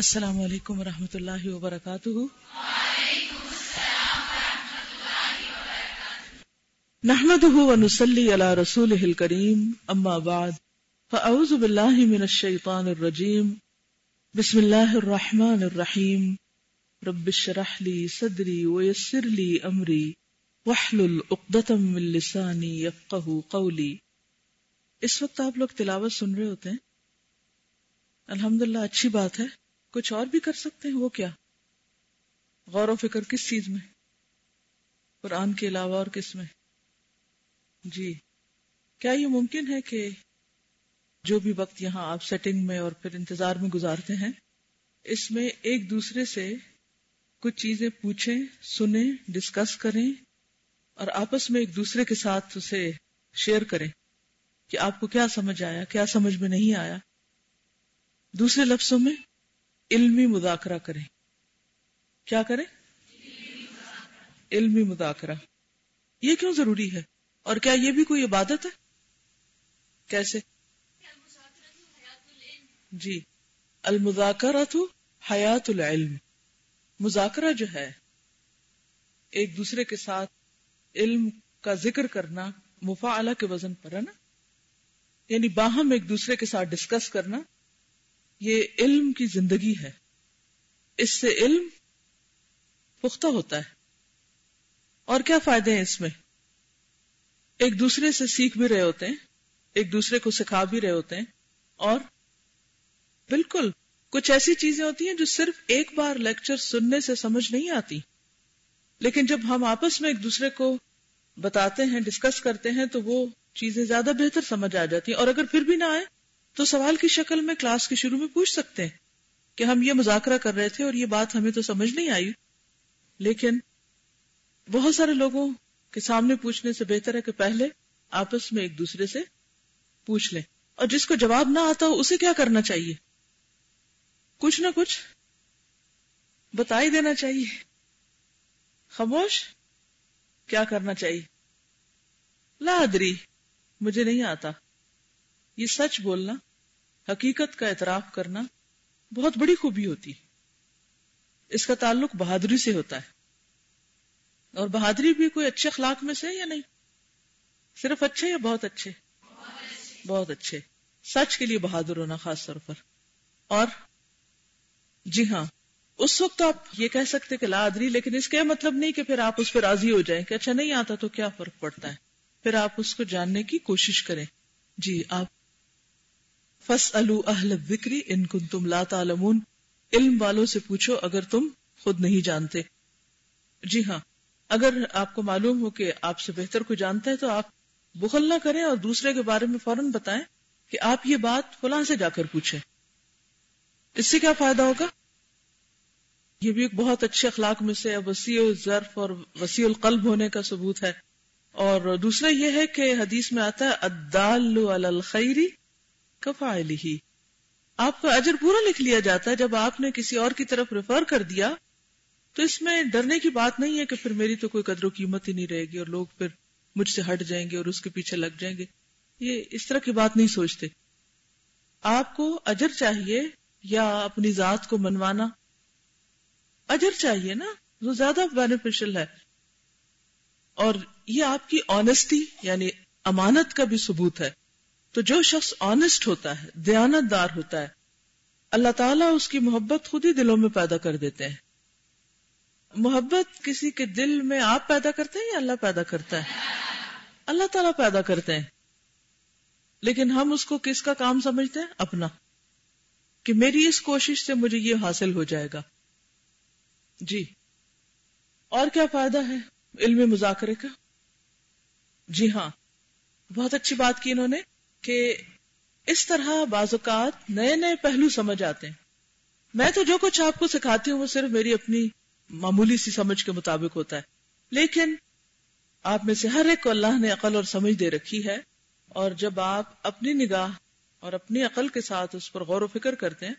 السلام علیکم و رحمۃ اللہ وبرکاتہ۔ نحمد ونسلی علی رسول کریم اما بعد، فاعوذ باللہ من الشیطان الرجیم، بسم اللہ الرحمن الرحیم۔ رب اشرح لی صدری ویسر لی امری، واحلل عقدۃ من لسانی یفقهوا قولی۔ اس وقت آپ لوگ تلاوت سن رہے ہوتے ہیں؟ الحمدللہ، اچھی بات ہے۔ کچھ اور بھی کر سکتے ہیں؟ وہ کیا؟ غور و فکر کس چیز میں؟ قرآن کے علاوہ اور کس میں؟ جی۔ کیا یہ ممکن ہے کہ جو بھی وقت یہاں آپ سیٹنگ میں اور پھر انتظار میں گزارتے ہیں، اس میں ایک دوسرے سے کچھ چیزیں پوچھیں، سنیں ڈسکس کریں اور آپس میں ایک دوسرے کے ساتھ اسے شیئر کریں کہ آپ کو کیا سمجھ آیا، کیا سمجھ میں نہیں آیا۔ دوسرے لفظوں میں علمی مذاکرہ کریں۔ کیا کریں؟ علمی مذاکرہ۔ یہ کیوں ضروری ہے؟ اور کیا یہ بھی کوئی عبادت ہے؟ کیسے؟ جی۔ المذاکرہ تو حیات العلم۔ مذاکرہ جو ہے، ایک دوسرے کے ساتھ علم کا ذکر کرنا مفا کے وزن پر ہے نا؟ یعنی باہم ایک دوسرے کے ساتھ ڈسکس کرنا یہ علم کی زندگی ہے۔ اس سے علم پختہ ہوتا ہے۔ اور کیا فائدے ہیں اس میں؟ ایک دوسرے سے سیکھ بھی رہے ہوتے ہیں، ایک دوسرے کو سکھا بھی رہے ہوتے ہیں۔ اور بالکل، کچھ ایسی چیزیں ہوتی ہیں جو صرف ایک بار لیکچر سننے سے سمجھ نہیں آتی۔ لیکن جب ہم آپس میں ایک دوسرے کو بتاتے ہیں، ڈسکس کرتے ہیں، تو وہ چیزیں زیادہ بہتر سمجھ آ جاتی ہیں۔ اور اگر پھر بھی نہ آئے تو سوال کی شکل میں کلاس کے شروع میں پوچھ سکتے ہیں کہ ہم یہ مذاکرہ کر رہے تھے اور یہ بات ہمیں تو سمجھ نہیں آئی۔ لیکن بہت سارے لوگوں کے سامنے پوچھنے سے بہتر ہے کہ پہلے آپس میں ایک دوسرے سے پوچھ لیں۔ اور جس کو جواب نہ آتا ہو، اسے کیا کرنا چاہیے؟ کچھ نہ کچھ بتا ہی دینا چاہیے۔ خاموش؟ کیا کرنا چاہیے؟ لادری مجھے نہیں آتا۔ یہ سچ بولنا حقیقت کا اعتراف کرنا بہت بڑی خوبی ہوتی اس کا تعلق بہادری سے ہوتا ہے۔ اور بہادری بھی کوئی اچھے اخلاق میں سے یا نہیں؟ صرف اچھے یا بہت اچھے؟ بہت اچھے۔ سچ کے لیے بہادر ہونا خاص طور پر۔ اور جی ہاں اس وقت آپ یہ کہہ سکتے کہ لادری لیکن اس کا مطلب نہیں کہ پھر آپ اس پہ راضی ہو جائیں کہ اچھا نہیں آتا تو کیا فرق پڑتا ہے؟ پھر آپ اس کو جاننے کی کوشش کریں۔ جی آپ فس اہل وکری ان کن تم لا تعلمون۔ علم والوں سے پوچھو اگر تم خود نہیں جانتے۔ جی ہاں اگر آپ کو معلوم ہو کہ آپ سے بہتر کو جانتا ہے تو آپ بخل نہ کریں اور دوسرے کے بارے میں فوراً بتائیں کہ آپ یہ بات فلاں سے جا کر پوچھیں۔ اس سے کیا فائدہ ہوگا؟ یہ بھی ایک بہت اچھے اخلاق میں سے وسیع ظرف اور وسیع القلب ہونے کا ثبوت ہے۔ اور دوسرا یہ ہے کہ حدیث میں آتا ہے الخیری کفا ہی آپ کا اجر پورا لکھ لیا جاتا ہے۔ جب آپ نے کسی اور کی طرف ریفر کر دیا، تو اس میں ڈرنے کی بات نہیں ہے کہ پھر میری تو کوئی قدر و قیمت ہی نہیں رہے گی اور لوگ پھر مجھ سے ہٹ جائیں گے اور اس کے پیچھے لگ جائیں گے۔ یہ اس طرح کی بات نہیں سوچتے۔ آپ کو اجر چاہیے یا اپنی ذات کو منوانا؟ اجر چاہیے نا جو زیادہ بینیفیشل ہے۔ اور یہ آپ کی آنےسٹی یعنی امانت کا بھی ثبوت ہے۔ تو جو شخص آنےسٹ ہوتا ہے، دیانت دار ہوتا ہے، اللہ تعالیٰ اس کی محبت خود ہی دلوں میں پیدا کر دیتے ہیں۔ محبت کسی کے دل میں آپ پیدا کرتے ہیں یا اللہ پیدا کرتا ہے؟ اللہ تعالیٰ پیدا کرتے ہیں۔ لیکن ہم اس کو کس کا کام سمجھتے ہیں؟ اپنا۔ کہ میری اس کوشش سے مجھے یہ حاصل ہو جائے گا۔ جی۔ اور کیا فائدہ ہے؟ علم مذاکرے کا۔ جی ہاں۔ بہت اچھی بات کی انہوں نے۔ کہ اس طرح بعض اوقات نئے نئے پہلو سمجھ آتے ہیں۔ میں تو جو کچھ آپ کو سکھاتی ہوں وہ صرف میری اپنی معمولی سی سمجھ کے مطابق ہوتا ہے۔ لیکن آپ میں سے ہر ایک کو اللہ نے عقل اور سمجھ دے رکھی ہے اور جب آپ اپنی نگاہ اور اپنی عقل کے ساتھ اس پر غور و فکر کرتے ہیں،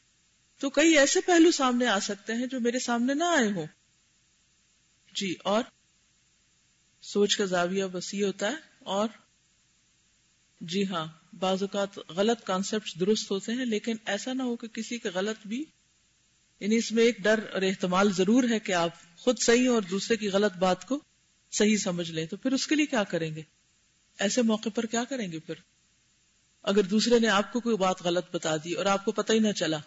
تو کئی ایسے پہلو سامنے آ سکتے ہیں جو میرے سامنے نہ آئے ہوں۔ جی اور؟ سوچ کا زاویہ وسیع ہوتا ہے اور؟ جی ہاں۔ بعض اوقات غلط کانسیپٹ درست ہوتے ہیں، لیکن ایسا نہ ہو کہ کسی کے غلط بھی۔ یعنی اس میں ایک ڈر اور احتمال ضرور ہے کہ آپ خود صحیح اور دوسرے کی غلط بات کو صحیح سمجھ لیں۔ تو پھر اس کے لیے کیا کریں گے؟ ایسے موقع پر کیا کریں گے پھر؟ اگر دوسرے نے آپ کو کوئی بات غلط بتا دی اور آپ کو پتہ ہی نہ چلا،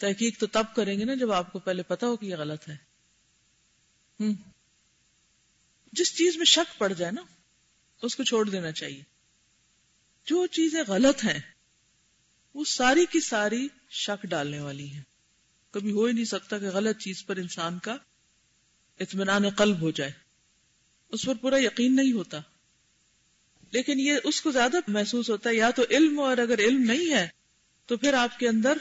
تحقیق تو تب کریں گے نا جب آپ کو پہلے پتا ہو کہ یہ غلط ہے۔ ہم، جس چیز میں شک پڑ جائے نا، اس کو چھوڑ دینا چاہیے۔ جو چیزیں غلط ہیں، وہ ساری کی ساری شک ڈالنے والی ہیں۔ کبھی ہو ہی نہیں سکتا کہ غلط چیز پر انسان کا اطمینان قلب ہو جائے۔ اس پر پورا یقین نہیں ہوتا۔ لیکن یہ اس کو زیادہ محسوس ہوتا ہے، یا تو علم ہو اور اگر علم نہیں ہے، تو پھر آپ کے اندر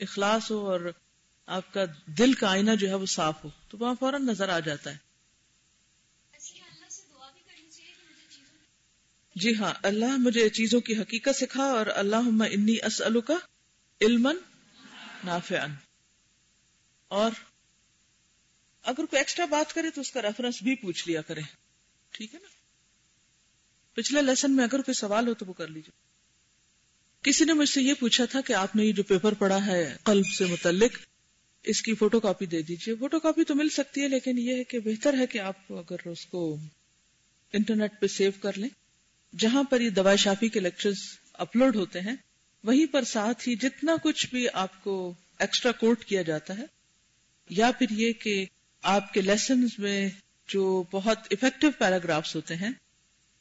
اخلاص ہو اور آپ کا دل کا آئینہ جو ہے وہ صاف ہو۔ تو وہاں فوراً نظر آ جاتا ہے۔ جی ہاں اللہ مجھے چیزوں کی حقیقت سکھا اور اللہ انی اسلو کا علم نافع اور اگر کوئی ایکسٹرا بات کرے تو اس کا ریفرنس بھی پوچھ لیا کرے۔ ٹھیک ہے نا؟ پچھلے لیسن میں اگر کوئی سوال ہو تو وہ کر لیجیے کسی نے مجھ سے یہ پوچھا تھا کہ آپ نے یہ جو پیپر پڑھا ہے قلب سے متعلق، اس کی فوٹو کاپی دے دیجیے فوٹو کاپی تو مل سکتی ہے، لیکن یہ ہے کہ بہتر ہے کہ آپ اگر اس کو انٹرنیٹ پہ سیو کر لیں۔ جہاں پر یہ دوائی شافی کے لیکچرز اپلوڈ ہوتے ہیں، وہیں پر ساتھ ہی جتنا کچھ بھی آپ کو ایکسٹرا کوٹ کیا جاتا ہے، یا پھر یہ کہ آپ کے لیسنز میں جو بہت افیکٹو پیراگرافس ہوتے ہیں،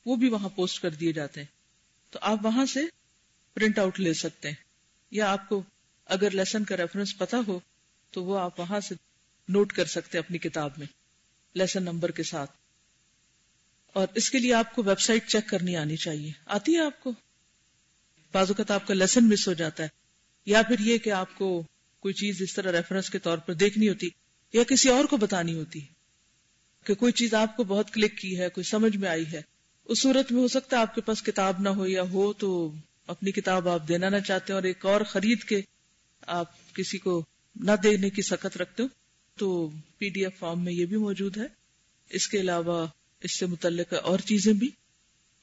وہ بھی وہاں پوسٹ کر دیے جاتے ہیں۔ تو آپ وہاں سے پرنٹ آؤٹ لے سکتے ہیں۔ یا آپ کو اگر لیسن کا ریفرنس پتا ہو، تو وہ آپ وہاں سے نوٹ کر سکتے اپنی کتاب میں لیسن نمبر کے ساتھ۔ اور اس کے لیے آپ کو ویب سائٹ چیک کرنی آنی چاہیے۔ آتی ہے آپ کو؟ بعض اوقات آپ کا لیسن مس ہو جاتا ہے، یا پھر یہ کہ آپ کو کوئی چیز اس طرح ریفرنس کے طور پر دیکھنی ہوتی، یا کسی اور کو بتانی ہوتی کہ کوئی چیز آپ کو بہت کلک کی ہے، کوئی سمجھ میں آئی ہے۔ اس صورت میں ہو سکتا ہے آپ کے پاس کتاب نہ ہو یا ہو تو اپنی کتاب آپ دینا نہ چاہتے اور ایک اور خرید کے آپ کسی کو نہ دینے کی سخت رکھتے ہو، تو پی ڈی ایف فارم میں یہ بھی موجود ہے۔ اس کے علاوہ اس سے متعلق اور چیزیں بھی،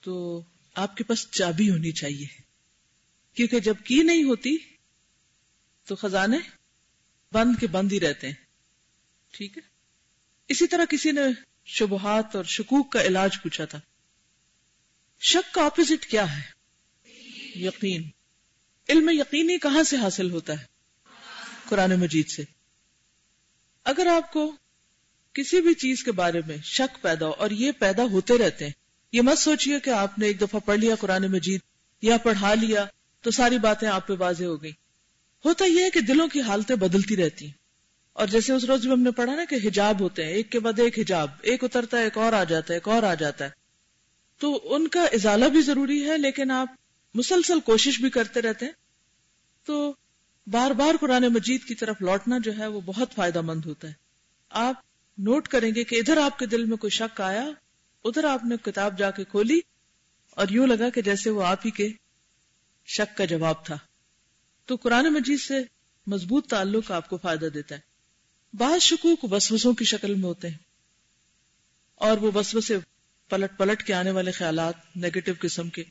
تو آپ کے پاس چابی ہونی چاہیے۔ کیونکہ جب کی نہیں ہوتی تو خزانے بند کے بند ہی رہتے ہیں۔ ٹھیک ہے؟ اسی طرح کسی نے شبہات اور شکوک کا علاج پوچھا تھا۔ شک کا اپوزٹ کیا ہے؟ یقین۔ علم یقینی کہاں سے حاصل ہوتا ہے؟ قرآن مجید سے۔ اگر آپ کو کسی بھی چیز کے بارے میں شک پیدا ہو اور یہ پیدا ہوتے رہتے ہیں۔ یہ مت سوچئے کہ آپ نے ایک دفعہ پڑھ لیا قرآن مجید یا پڑھا لیا تو ساری باتیں آپ پہ واضح ہو گئی ہوتا یہ ہے کہ دلوں کی حالتیں بدلتی رہتی ہیں۔ اور جیسے اس روز بھی ہم نے پڑھا نا کہ حجاب ہوتے ہیں، ایک کے بعد ایک حجاب، ایک اترتا ہے، ایک اور آ جاتا ہے، ایک اور آ جاتا ہے۔ تو ان کا ازالہ بھی ضروری ہے، لیکن آپ مسلسل کوشش بھی کرتے رہتے ہیں۔ تو بار بار قرآن مجید کی طرف لوٹنا جو ہے وہ بہت فائدہ مند ہوتا ہے۔ آپ نوٹ کریں گے کہ ادھر آپ کے دل میں کوئی شک آیا، ادھر آپ نے کتاب جا کے کھولی اور یوں لگا کہ جیسے وہ آپ ہی کے شک کا جواب تھا۔ تو قرآن مجید سے مضبوط تعلق آپ کو فائدہ دیتا ہے۔ بعض شکوک وسوسوں کی شکل میں ہوتے ہیں اور وہ وسوسے پلٹ پلٹ کے آنے والے خیالات نیگیٹو قسم کے۔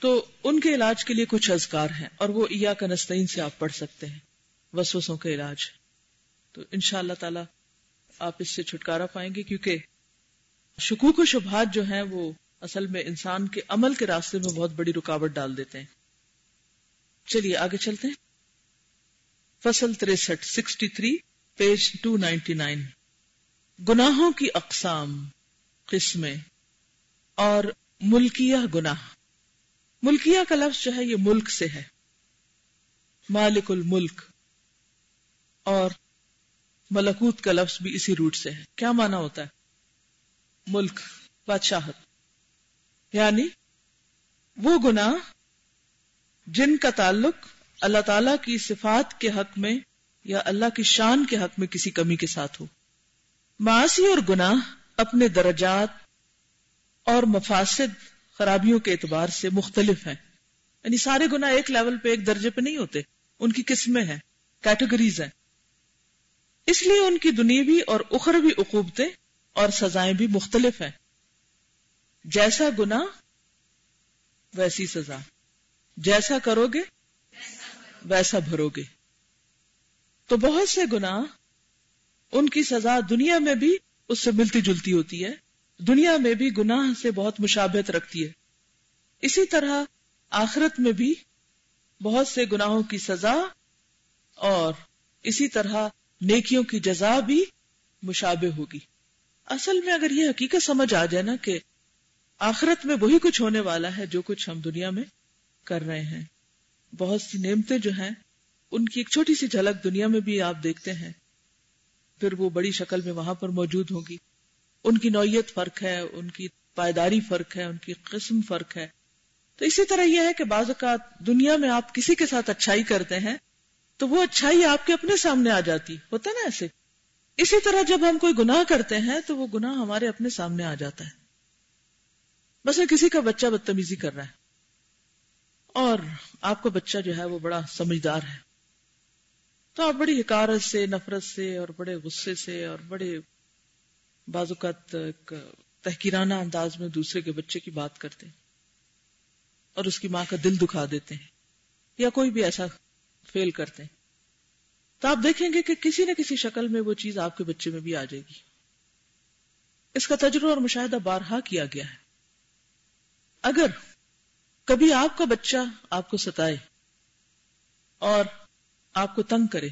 تو ان کے علاج کے لیے کچھ ازکار ہیں اور وہ ایا کا نستعین سے آپ پڑھ سکتے ہیں۔ وسوسوں کے علاج۔ تو ان شاء اللہ تعالی آپ اس سے چھٹکارا پائیں گے کیونکہ شکوک و شبہات جو ہیں وہ اصل میں انسان کے عمل کے راستے میں بہت بڑی رکاوٹ ڈال دیتے ہیں۔ چلیے، آگے چلتے ہیں۔ فصل تریسٹھ، sixty three, page two ninety nine گناہوں کی اقسام، قسمیں اور ملکیہ گناہ۔ ملکیہ کا لفظ جو ہے، یہ ملک سے ہے۔ مالک الملک اور ملکوت کا لفظ بھی اسی روٹ سے ہے۔ کیا مانا ہوتا ہے؟ ملک، بادشاہت۔ یعنی وہ گناہ جن کا تعلق اللہ تعالی کی صفات کے حق میں یا اللہ کی شان کے حق میں کسی کمی کے ساتھ ہو۔ معاشی اور گناہ اپنے درجات اور مفاسد خرابیوں کے اعتبار سے مختلف ہیں۔ یعنی سارے گنا ایک لیول پہ ایک درجے پہ نہیں ہوتے، ان کی قسمیں ہیں، کیٹیگریز ہیں۔ اس لیے ان کی دنیاوی اور اخروی عقوبتیں اور سزائیں بھی مختلف ہیں۔ جیسا گنا ویسی سزا۔ جیسا کرو گے ویسا بھرو گے تو بہت سے گناہ، ان کی سزا دنیا میں بھی اس سے ملتی جلتی ہوتی ہے۔ دنیا میں بھی گناہ سے بہت مشابہت رکھتی ہے۔ اسی طرح آخرت میں بھی بہت سے گناہوں کی سزا اور اسی طرح نیکیوں کی جزا بھی مشابہ ہوگی۔ اصل میں اگر یہ حقیقت سمجھ آ جائے نا کہ آخرت میں وہی کچھ ہونے والا ہے جو کچھ ہم دنیا میں کر رہے ہیں۔ بہت سی نعمتیں جو ہیں، ان کی ایک چھوٹی سی جھلک دنیا میں بھی آپ دیکھتے ہیں۔ پھر وہ بڑی شکل میں وہاں پر موجود ہوگی ان کی نوعیت فرق ہے، ان کی پائیداری فرق ہے، ان کی قسم فرق ہے۔ تو اسی طرح یہ ہے کہ بعض اوقات دنیا میں آپ کسی کے ساتھ اچھائی کرتے ہیں تو وہ اچھائی آپ کے اپنے سامنے آ جاتی۔ ہوتا نا ایسے۔ اسی طرح جب ہم کوئی گناہ کرتے ہیں تو وہ گناہ ہمارے اپنے سامنے آ جاتا ہے۔ بس کسی کا بچہ بدتمیزی کر رہا ہے۔ اور آپ کا بچہ جو ہے وہ بڑا سمجھدار ہے۔ تو آپ بڑی حکارت سے، نفرت سے اور بڑے غصے سے اور بڑے بازوقت تحقیرانہ انداز میں دوسرے کے بچے کی بات کرتے ہیں۔ اور اس کی ماں کا دل دکھا دیتے ہیں۔ یا کوئی بھی ایسا فیل کرتے ہیں۔ تو آپ دیکھیں گے کہ کسی نہ کسی شکل میں وہ چیز آپ کے بچے میں بھی آ جائے گی۔ اس کا تجربہ اور مشاہدہ بارہا کیا گیا ہے۔ اگر کبھی آپ کا بچہ آپ کو ستائے اور آپ کو تنگ کرے،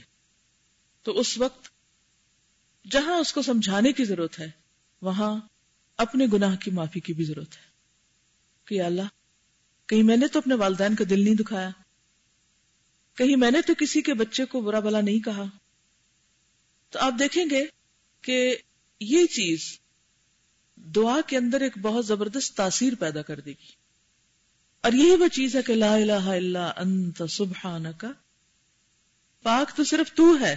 تو اس وقت جہاں اس کو سمجھانے کی ضرورت ہے، وہاں اپنے گناہ کی معافی کی بھی ضرورت ہے۔ کہ اللہ، کہیں میں نے تو اپنے والدین کا دل نہیں دکھایا؟ کہیں میں نے تو کسی کے بچے کو برا بلا نہیں کہا۔ تو آپ دیکھیں گے کہ یہ چیز دعا کے اندر ایک بہت زبردست تاثیر پیدا کر دے گی۔ اور یہی وہ چیز ہے کہ لا الہ الا انت سبحانکا پاک تو صرف تو ہے۔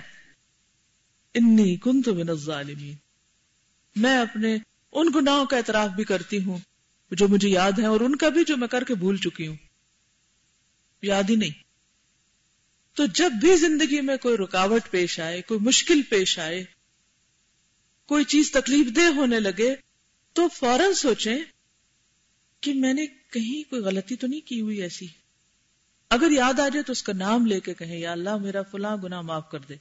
انی کنت من الظالمین۔ میں اپنے ان گناہوں کا اعتراف بھی کرتی ہوں جو مجھے یاد ہے اور ان کا بھی جو میں کر کے بھول چکی ہوں۔ یاد ہی نہیں۔ تو جب بھی زندگی میں کوئی رکاوٹ پیش آئے، کوئی مشکل پیش آئے، کوئی چیز تکلیف دہ ہونے لگے، تو فوراً سوچیں کہ میں نے کہیں کوئی غلطی تو نہیں کی ہوئی ایسی۔ اگر یاد آ جائے تو اس کا نام لے کے کہیں، یا اللہ میرا فلاں گنا معاف کر دے۔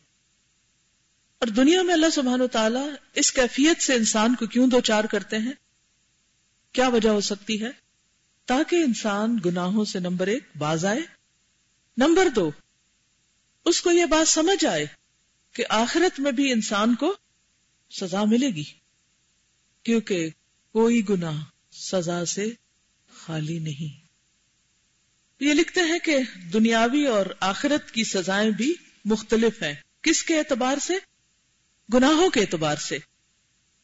اور دنیا میں اللہ سبحان و تعالیٰ اس کیفیت سے انسان کو کیوں دو چار کرتے ہیں؟ کیا وجہ ہو سکتی ہے؟ تاکہ انسان گناہوں سے نمبر ایک باز آئے۔ نمبر دو اس کو یہ بات سمجھ آئے کہ آخرت میں بھی انسان کو سزا ملے گی، کیونکہ کوئی گناہ سزا سے خالی نہیں۔ یہ لکھتے ہیں کہ دنیاوی اور آخرت کی سزائیں بھی مختلف ہیں۔ کس کے اعتبار سے؟ گناہوں کے اعتبار سے۔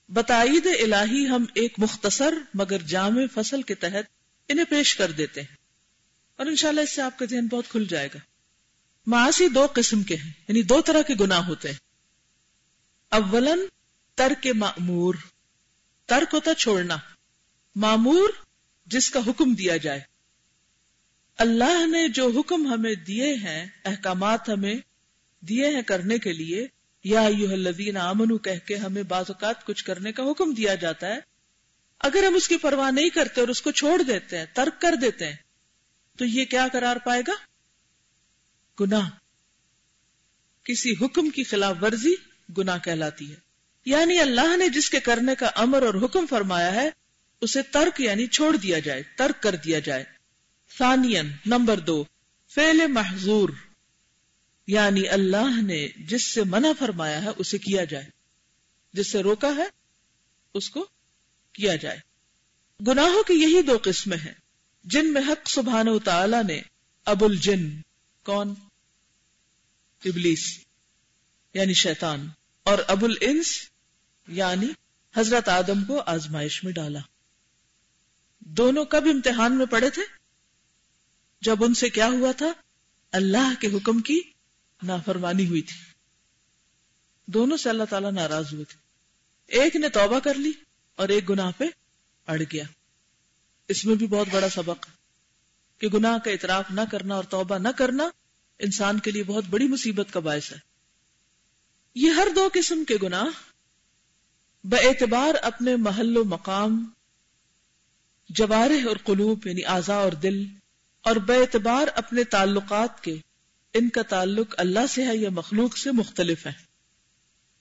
بتائید الہی ہم ایک مختصر مگر جامع فصل کے تحت انہیں پیش کر دیتے ہیں۔ اور انشاءاللہ اس سے آپ کا ذہن بہت کھل جائے گا۔ معاشی دو قسم کے ہیں یعنی دو طرح کے گناہ ہوتے ہیں۔ اولن ترک معمور ترک ہوتا چھوڑنا۔ معمور جس کا حکم دیا جائے۔ اللہ نے جو حکم ہمیں دیے ہیں، احکامات ہمیں دیے ہیں کرنے کے لیے، یا الذین آمنو، کہہ کے ہمیں بعض اوقات کچھ کرنے کا حکم دیا جاتا ہے۔ اگر ہم اس کی پرواہ نہیں کرتے اور اس کو چھوڑ دیتے ہیں، ترک کر دیتے ہیں، تو یہ کیا قرار پائے گا؟ گناہ۔ کسی حکم کی خلاف ورزی گناہ کہلاتی ہے۔ یعنی اللہ نے جس کے کرنے کا امر اور حکم فرمایا ہے، اسے ترک یعنی چھوڑ دیا جائے، ترک کر دیا جائے۔ ثانین نمبر دو، فعل محضور یعنی اللہ نے جس سے منع فرمایا ہے، اسے کیا جائے۔ جس سے روکا ہے، اس کو کیا جائے۔ گناہوں کی یہی دو قسمیں ہیں، جن میں حق سبحانہ و تعالی نے ابو الجن کون؟ ابلیس یعنی شیطان، اور ابو الانس یعنی حضرت آدم کو آزمائش میں ڈالا۔ دونوں کب امتحان میں پڑے تھے؟ جب ان سے کیا ہوا تھا؟ اللہ کے حکم کی نافرمانی ہوئی تھی۔ دونوں سے اللہ تعالیٰ ناراض ہوئے تھے۔ ایک نے توبہ کر لی اور ایک گناہ پہ اڑ گیا۔ اس میں بھی بہت بڑا سبق کہ گناہ کا اعتراف نہ کرنا اور توبہ نہ کرنا انسان کے لیے بہت بڑی مصیبت کا باعث ہے۔ یہ ہر دو قسم کے گناہ بے اعتبار اپنے محل و مقام، جوارح اور قلوب یعنی آزا اور دل، اور بے اعتبار اپنے تعلقات کے، ان کا تعلق اللہ سے ہے یا مخلوق سے مختلف ہے۔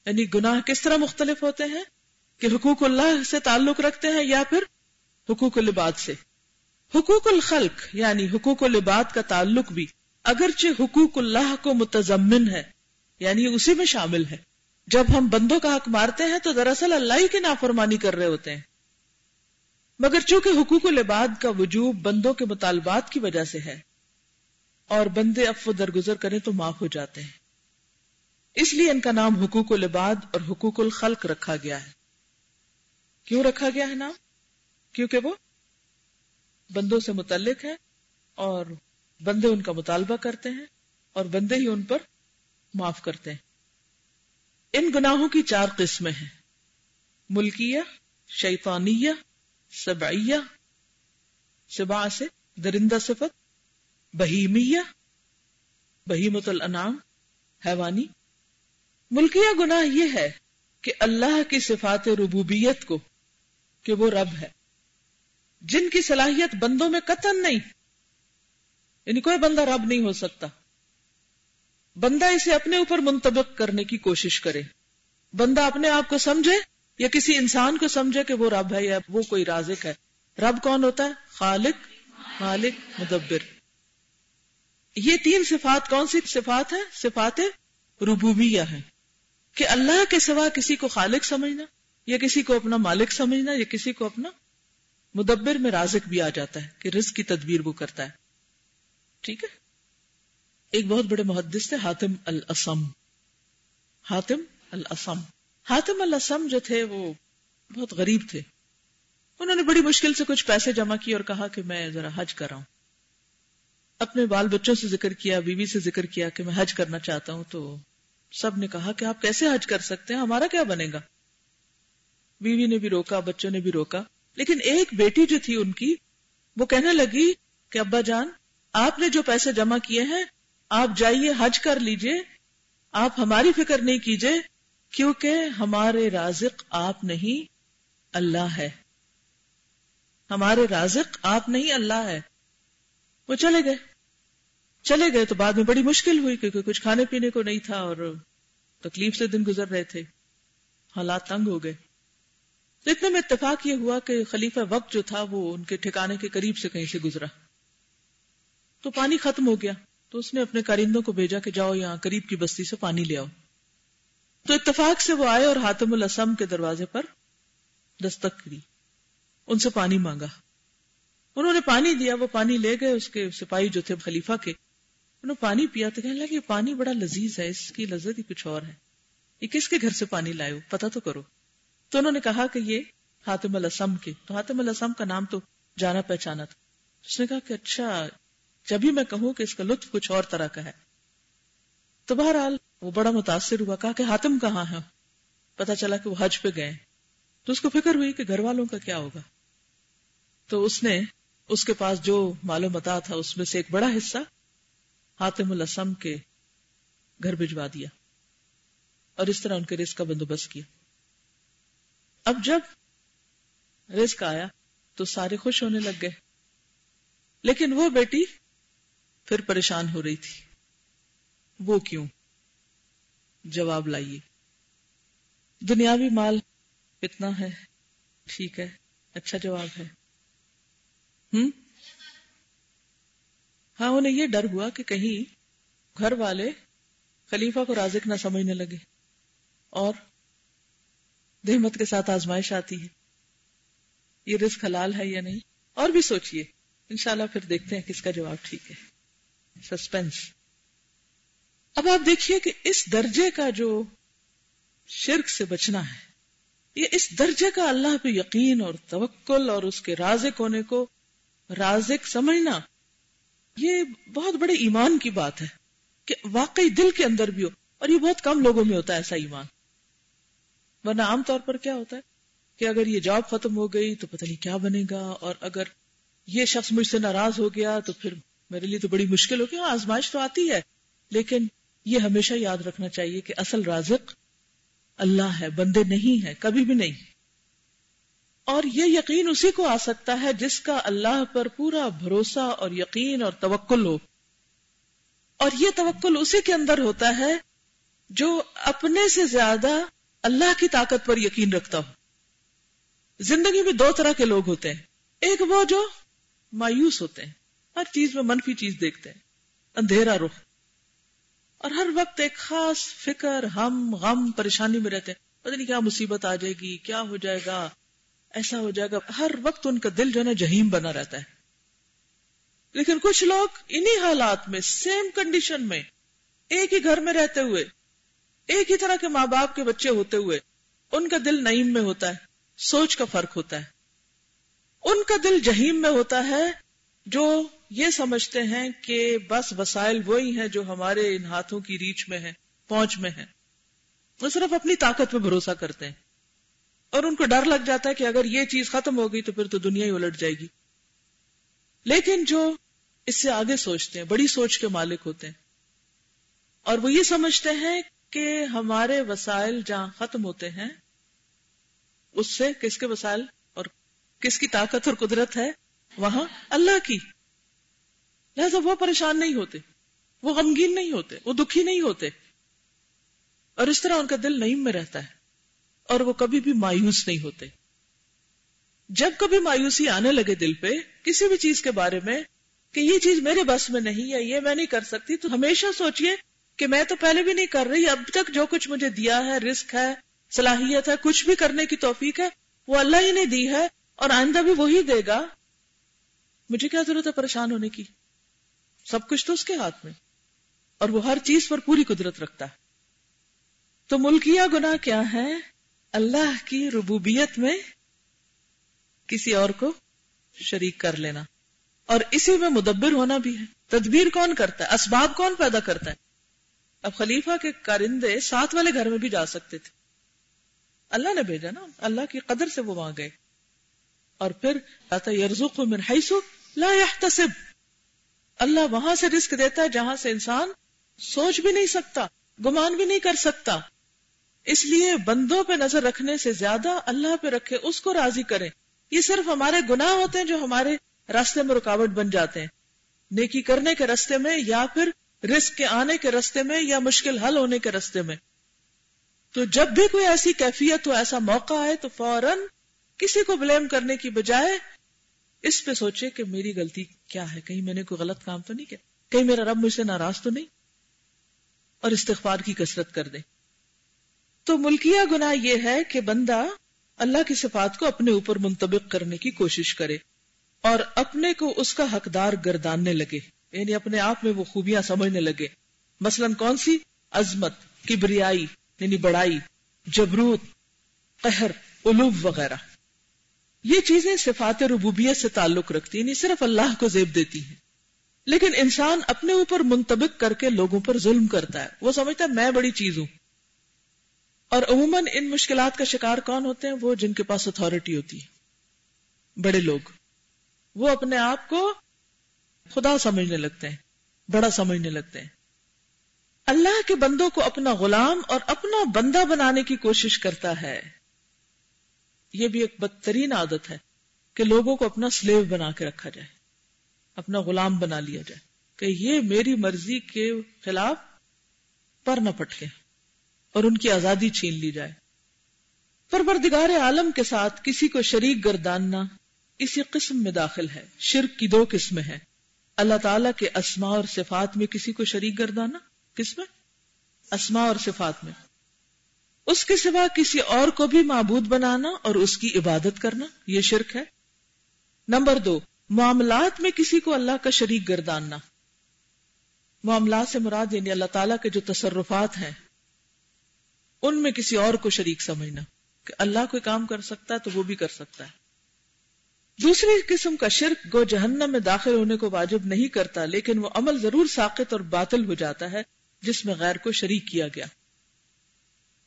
یعنی گناہ کس طرح مختلف ہوتے ہیں؟ کہ حقوق اللہ سے تعلق رکھتے ہیں یا پھر حقوق العباد سے۔ حقوق الخلق یعنی حقوق العباد کا تعلق بھی اگرچہ حقوق اللہ کو متضمن ہے یعنی اسی میں شامل ہے۔ جب ہم بندوں کا حق مارتے ہیں تو دراصل اللہ ہی کی نافرمانی کر رہے ہوتے ہیں۔ مگر چونکہ حقوق العباد کا وجوب بندوں کے مطالبات کی وجہ سے ہے، اور بندے افو درگزر کریں تو معاف ہو جاتے ہیں۔ اس لیے ان کا نام حقوق العباد اور حقوق الخلق رکھا گیا ہے۔ کیوں رکھا گیا ہے نام؟ کیونکہ وہ بندوں سے متعلق ہے اور بندے ان کا مطالبہ کرتے ہیں اور بندے ہی ان پر معاف کرتے ہیں۔ ان گناہوں کی چار قسمیں ہیں۔ ملکیہ، شیطانیہ، سبعیہ سبا سے درندہ صفت، بہیمیہ بہیمت الانعام، حیوانی۔ ملکیہ گناہ یہ ہے کہ اللہ کی صفات ربوبیت کو، کہ وہ رب ہے۔ جن کی صلاحیت بندوں میں قطن نہیں یعنی کوئی بندہ رب نہیں ہو سکتا۔ بندہ اسے اپنے اوپر منتبق کرنے کی کوشش کرے۔ بندہ اپنے آپ کو سمجھے یا کسی انسان کو سمجھے کہ وہ رب ہے یا وہ کوئی رازق ہے۔ رب کون ہوتا ہے؟ خالق، مالک، مدبر۔ یہ تین صفات کون سی صفات ہیں؟ صفات ربوبیہ ہیں۔ کہ اللہ کے سوا کسی کو خالق سمجھنا، یا کسی کو اپنا مالک سمجھنا، یا کسی کو اپنا مدبر میں رازق بھی آ جاتا ہے، کہ رزق کی تدبیر وہ کرتا ہے۔ ٹھیک ہے؟ ایک بہت بڑے محدث تھے، حاتم الاسم۔ حاتم الاسم۔ حاتم الاسم جو تھے، وہ بہت غریب تھے۔ انہوں نے بڑی مشکل سے کچھ پیسے جمع کی اور کہا کہ میں ذرا حج کر رہا ہوں۔ اپنے بال بچوں سے ذکر کیا، بیوی سے ذکر کیا کہ میں حج کرنا چاہتا ہوں، تو سب نے کہا کہ آپ کیسے حج کر سکتے ہیں؟ ہمارا کیا بنے گا؟ بیوی نے بھی روکا، بچوں نے بھی روکا۔ لیکن ایک بیٹی جو تھی ان کی، وہ کہنے لگی کہ ابا جان آپ نے جو پیسے جمع کیے ہیں، آپ جائیے، حج کر لیجیے۔ آپ ہماری فکر نہیں کیجیے، کیونکہ ہمارے رازق آپ نہیں، اللہ ہے۔ ہمارے رازق آپ نہیں، اللہ ہے۔ وہ چلے گئے۔ چلے گئے تو بعد میں بڑی مشکل ہوئی، کیونکہ کچھ کھانے پینے کو نہیں تھا اور تکلیف سے دن گزر رہے تھے۔ حالات تنگ ہو گئے۔ اتنے میں اتفاق یہ ہوا کہ خلیفہ وقت جو تھا وہ ان کے ٹھکانے کے قریب سے کہیں سے گزرا۔ تو پانی ختم ہو گیا تو اس نے اپنے کارندوں کو بھیجا کہ جاؤ یہاں قریب کی بستی سے پانی لے آؤ۔ تو اتفاق سے وہ آئے اور حاتم الاسم کے دروازے پر دستک کری ان سے پانی مانگا۔ انہوں نے پانی دیا، وہ پانی لے گئے، اس کے سپاہی جو تھے خلیفہ کے، انہوں نے پانی پیا تو کہنے لگا پانی بڑا لذیذ ہے، اس کی لذت ہی کچھ اور ہے۔ یہ کس کے گھر سے پانی لائے ہو؟ پتا تو کرو۔ تو انہوں نے کہا کہ یہ حاتم الاسم کے۔ تو حاتم الاسم کا نام تو جانا پہچانا تھا۔ اس نے کہا کہ اچھا جب ہی میں کہوں کہ اس کا لطف کچھ اور طرح کا ہے۔ تو بہرحال وہ بڑا متاثر ہوا، کہا کہ حاتم کہاں ہے پتا چلا کہ وہ حج پہ گئے۔ تو اس کو فکر ہوئی کہ گھر والوں کا کیا ہوگا۔ تو اس نے اس کے پاس جو معلوم تھا، اس میں سے ایک بڑا حصہ حاتم الاسم کے گھر بھجوا دیا اور اس طرح ان کے رزق کا بندوبست کیا۔ اب جب رزق آیا تو سارے خوش ہونے لگ گئے۔ لیکن وہ بیٹی پھر پریشان ہو رہی تھی۔ وہ کیوں؟ جواب لائیے۔ دنیاوی مال کتنا ہے۔ ٹھیک ہے۔ اچھا جواب ہے۔ ہم؟ ہاں انہیں یہ ڈر ہوا کہ کہیں گھر والے خلیفہ کو رازق نہ سمجھنے لگے۔ اور دہمت کے ساتھ آزمائش آتی ہے۔ یہ رزق حلال ہے یا نہیں؟ اور بھی سوچئے۔ انشاءاللہ پھر دیکھتے ہیں کس کا جواب ٹھیک ہے۔ سسپینس اب آپ دیکھیے کہ اس درجے کا جو شرک سے بچنا ہے، یہ اس درجے کا اللہ پہ یقین اور توکل اور اس کے رازق ہونے کو رازق سمجھنا، یہ بہت بڑے ایمان کی بات ہے کہ واقعی دل کے اندر بھی ہو، اور یہ بہت کم لوگوں میں ہوتا ہے ایسا ایمان۔ ورنہ عام طور پر کیا ہوتا ہے؟ کہ اگر یہ جاب ختم ہو گئی تو پتہ نہیں کیا بنے گا، اور اگر یہ شخص مجھ سے ناراض ہو گیا تو پھر میرے لیے تو بڑی مشکل ہوگی ہاں آزمائش تو آتی ہے، لیکن یہ ہمیشہ یاد رکھنا چاہیے کہ اصل رازق اللہ ہے، بندے نہیں ہے کبھی بھی نہیں۔ اور یہ یقین اسی کو آ سکتا ہے جس کا اللہ پر پورا بھروسہ اور یقین اور توکل ہو۔ اور یہ توکل اسی کے اندر ہوتا ہے جو اپنے سے زیادہ اللہ کی طاقت پر یقین رکھتا ہو۔ زندگی میں دو طرح کے لوگ ہوتے ہیں، ایک وہ جو مایوس ہوتے ہیں۔ ہر چیز میں منفی چیز دیکھتے ہیں۔ اندھیرا رخ۔ اور ہر وقت ایک خاص فکر، ہم، غم، پریشانی میں رہتے ہیں۔ پتہ نہیں کیا مصیبت آ جائے گی، کیا ہو جائے گا، ایسا ہو جائے گا۔ ہر وقت ان کا دل جو ہے نا جہیم بنا رہتا ہے۔ لیکن کچھ لوگ انہی حالات میں سیم کنڈیشن میں، ایک ہی گھر میں رہتے ہوئے، ایک ہی طرح کے ماں باپ کے بچے ہوتے ہوئے، ان کا دل نعیم میں ہوتا ہے، سوچ کا فرق ہوتا ہے۔ ان کا دل جہیم میں ہوتا ہے جو یہ سمجھتے ہیں کہ بس وسائل وہی ہیں جو ہمارے ان ہاتھوں کی ریچ میں ہے پہنچ میں ہے وہ صرف اپنی طاقت پہ بھروسہ کرتے ہیں۔ اور ان کو ڈر لگ جاتا ہے کہ اگر یہ چیز ختم ہو گئی تو پھر تو دنیا ہی الٹ جائے گی۔ لیکن جو اس سے آگے سوچتے ہیں، بڑی سوچ کے مالک ہوتے ہیں۔ اور وہ یہ سمجھتے ہیں کہ ہمارے وسائل جہاں ختم ہوتے ہیں، اس سے کس کے وسائل اور کس کی طاقت اور قدرت ہے؟ وہاں اللہ کی۔ لہذا وہ پریشان نہیں ہوتے، وہ غمگین نہیں ہوتے، وہ دکھی نہیں ہوتے۔ اور اس طرح ان کا دل نعیم میں رہتا ہے، اور وہ کبھی بھی مایوس نہیں ہوتے۔ جب کبھی مایوسی آنے لگے دل پہ، کسی بھی چیز کے بارے میں، کہ یہ چیز میرے بس میں نہیں ہے، یہ میں نہیں کر سکتی، تو ہمیشہ سوچئے کہ میں تو پہلے بھی نہیں کر رہی، اب تک جو کچھ مجھے دیا ہے رسک ہے، صلاحیت ہے، کچھ بھی کرنے کی توفیق ہے، وہ اللہ ہی نے دی ہے، اور آئندہ بھی وہی دے گا۔ مجھے کیا ضرورت ہے پریشان ہونے کی؟ سب کچھ تو اس کے ہاتھ میں۔ اور وہ ہر چیز پر پوری قدرت رکھتا ہے۔ تو ملکیہ گناہ کیا ہے؟ اللہ کی ربوبیت میں کسی اور کو شریک کر لینا۔ اور اسی میں مدبر ہونا بھی ہے۔ تدبیر کون کرتا ہے؟ اسباب کون پیدا کرتا ہے؟ اب خلیفہ کے کارندے ساتھ والے گھر میں بھی جا سکتے تھے۔ اللہ نے بھیجا نا۔ اللہ کی قدر سے وہ وہاں گئے۔ اور پھر یرزق من حیث لا يحتسب اللہ وہاں سے رزق دیتا ہے جہاں سے انسان سوچ بھی نہیں سکتا، گمان بھی نہیں کر سکتا۔ اس لیے بندوں پہ نظر رکھنے سے زیادہ اللہ پہ رکھے، اس کو راضی کریں یہ صرف ہمارے گناہ ہوتے ہیں جو ہمارے راستے میں رکاوٹ بن جاتے ہیں۔ نیکی کرنے کے راستے میں یا پھر رسک کے آنے کے راستے میں یا مشکل حل ہونے کے راستے میں۔ تو جب بھی کوئی ایسی کیفیت ہو ایسا موقع آئے تو فوراً کسی کو بلیم کرنے کی بجائے اس پہ سوچے کہ میری غلطی کیا ہے؟ کہیں میں نے کوئی غلط کام تو نہیں کیا؟ کہیں میرا رب مجھ سے ناراض تو نہیں؟ اور استغفار کی کثرت کر دے۔ تو ملکیہ گناہ یہ ہے کہ بندہ اللہ کی صفات کو اپنے اوپر منطبق کرنے کی کوشش کرے اور اپنے کو اس کا حقدار گرداننے لگے۔ یعنی اپنے آپ میں وہ خوبیاں سمجھنے لگے۔ مثلا کون سی؟ عظمت، کبریائی یعنی بڑائی، جبروت، قہر علوب وغیرہ۔ یہ چیزیں صفات ربوبیت سے تعلق رکھتی یعنی صرف اللہ کو زیب دیتی ہیں۔ لیکن انسان اپنے اوپر منطبق کر کے لوگوں پر ظلم کرتا ہے۔ وہ سمجھتا ہے، میں بڑی چیز ہوں۔ اور عموماً ان مشکلات کا شکار کون ہوتے ہیں؟ وہ جن کے پاس اتارٹی ہوتی ہے۔ بڑے لوگ۔ وہ اپنے آپ کو خدا سمجھنے لگتے ہیں، بڑا سمجھنے لگتے ہیں۔ اللہ کے بندوں کو اپنا غلام اور اپنا بندہ بنانے کی کوشش کرتا ہے۔ یہ بھی ایک بدترین عادت ہے کہ لوگوں کو اپنا سلیو بنا کے رکھا جائے، اپنا غلام بنا لیا جائے، کہ یہ میری مرضی کے خلاف پر نہ پٹکے اور ان کی آزادی چھین لی جائے۔ پروردگار عالم کے ساتھ کسی کو شریک گرداننا اسی قسم میں داخل ہے، شرک کی دو قسمیں ہیں۔ اللہ تعالی کے اسماء اور صفات میں کسی کو شریک گردانا کس میں؟ اسماء اور صفات میں۔ اس کے سوا کسی اور کو بھی معبود بنانا اور اس کی عبادت کرنا، یہ شرک ہے۔ نمبر دو، معاملات میں کسی کو اللہ کا شریک گرداننا۔ معاملات سے مراد یعنی اللہ تعالیٰ کے جو تصرفات ہیں، ان میں کسی اور کو شریک سمجھنا۔ کہ اللہ کوئی کام کر سکتا ہے تو وہ بھی کر سکتا ہے۔ دوسری قسم کا شرک گو جہنم میں داخل ہونے کو واجب نہیں کرتا، لیکن وہ عمل ضرور ساقت اور باطل ہو جاتا ہے، جس میں غیر کو شریک کیا گیا۔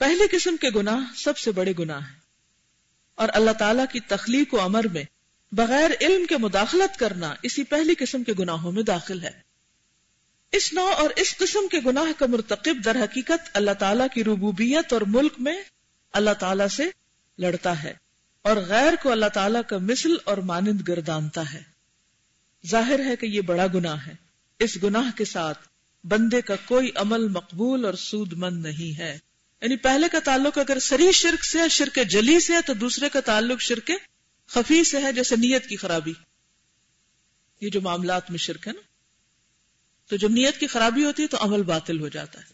پہلی قسم کے گناہ سب سے بڑے گناہ ہیں۔ اور اللہ تعالی کی تخلیق و امر میں بغیر علم کے مداخلت کرنا اسی پہلی قسم کے گناہوں میں داخل ہے۔ اس نو اور اس قسم کے گناہ کا مرتکب در حقیقت اللہ تعالیٰ کی ربوبیت اور ملک میں اللہ تعالیٰ سے لڑتا ہے اور غیر کو اللہ تعالیٰ کا مثل اور مانند گردانتا ہے۔ ظاہر ہے کہ یہ بڑا گناہ ہے۔ اس گناہ کے ساتھ بندے کا کوئی عمل مقبول اور سود مند نہیں ہے۔ یعنی پہلے کا تعلق اگر سری شرک سے شرک جلی سے ہے، تو دوسرے کا تعلق شرک خفی سے ہے، جیسے نیت کی خرابی۔ یہ جو معاملات میں شرک ہے نا۔ تو جب نیت کی خرابی ہوتی ہے تو عمل باطل ہو جاتا ہے۔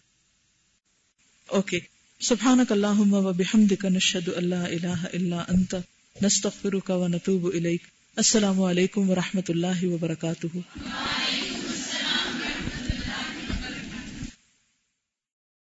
اوکے۔ سبحانک اللہم و بحمدک، نشہد اللہ الہ الا انت، نستغفرک و نتوب الیک۔ السلام علیکم و رحمت اللہ وبرکاتہ۔